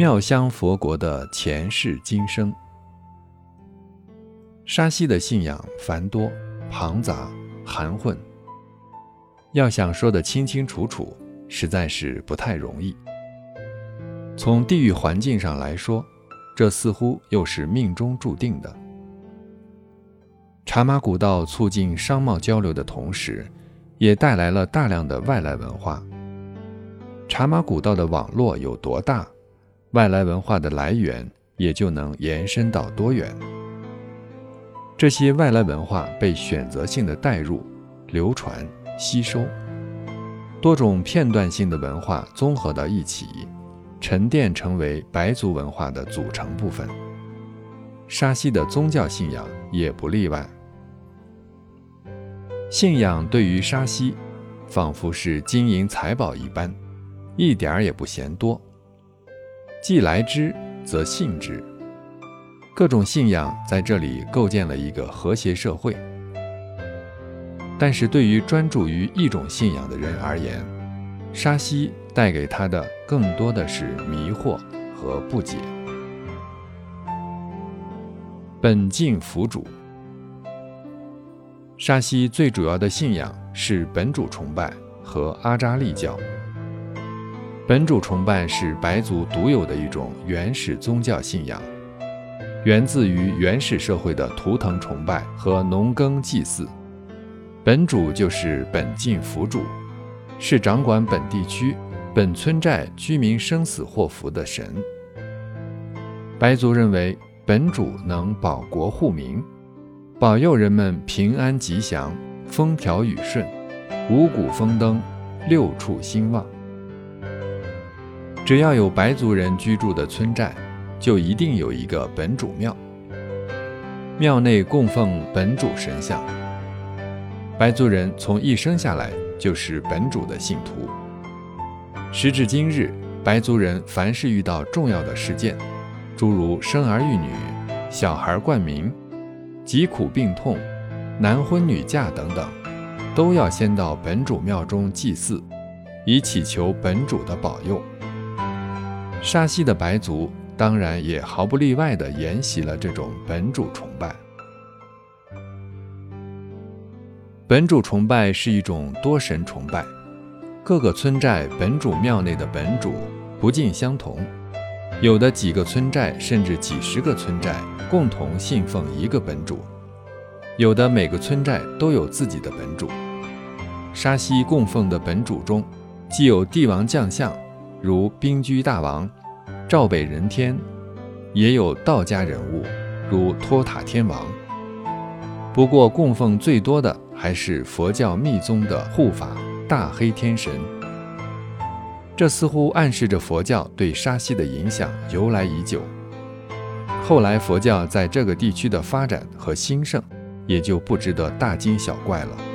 妙香佛国的前世今生。沙溪的信仰繁多、庞杂、含混，要想说得清清楚楚，实在是不太容易。从地域环境上来说，这似乎又是命中注定的。茶马古道促进商贸交流的同时，也带来了大量的外来文化。茶马古道的网络有多大，外来文化的来源也就能延伸到多远。这些外来文化被选择性的带入、流传、吸收，多种片段性的文化综合到一起，沉淀成为白族文化的组成部分。沙溪的宗教信仰也不例外。信仰对于沙溪，仿佛是金银财宝一般。一点儿也不嫌多。既来之，则信之。各种信仰在这里构建了一个和谐社会。但是对于专注于一种信仰的人而言，沙溪带给他的更多的是迷惑和不解。本净佛主，沙溪最主要的信仰是本主崇拜和阿扎利教。本主崇拜是白族独有的一种原始宗教信仰，源自于原始社会的图腾崇拜和农耕祭祀。本主就是本境福主，是掌管本地区、本村寨居民生死祸福的神。白族认为本主能保国护民，保佑人们平安吉祥、风调雨顺、五谷丰登、六畜兴旺。只要有白族人居住的村寨，就一定有一个本主庙。庙内供奉本主神像。白族人从一生下来就是本主的信徒。时至今日，白族人凡是遇到重要的事件，诸如生儿育女、小孩冠名、疾苦病痛、男婚女嫁等等，都要先到本主庙中祭祀，以祈求本主的保佑。沙溪的白族当然也毫不例外地沿袭了这种本主崇拜。本主崇拜是一种多神崇拜，各个村寨本主庙内的本主不尽相同，有的几个村寨甚至几十个村寨共同信奉一个本主，有的每个村寨都有自己的本主。沙溪供奉的本主中，既有帝王将相。如兵居大王、赵北人天，也有道家人物，如托塔天王。不过供奉最多的还是佛教密宗的护法大黑天神。这似乎暗示着佛教对沙溪的影响由来已久。后来佛教在这个地区的发展和兴盛，也就不值得大惊小怪了。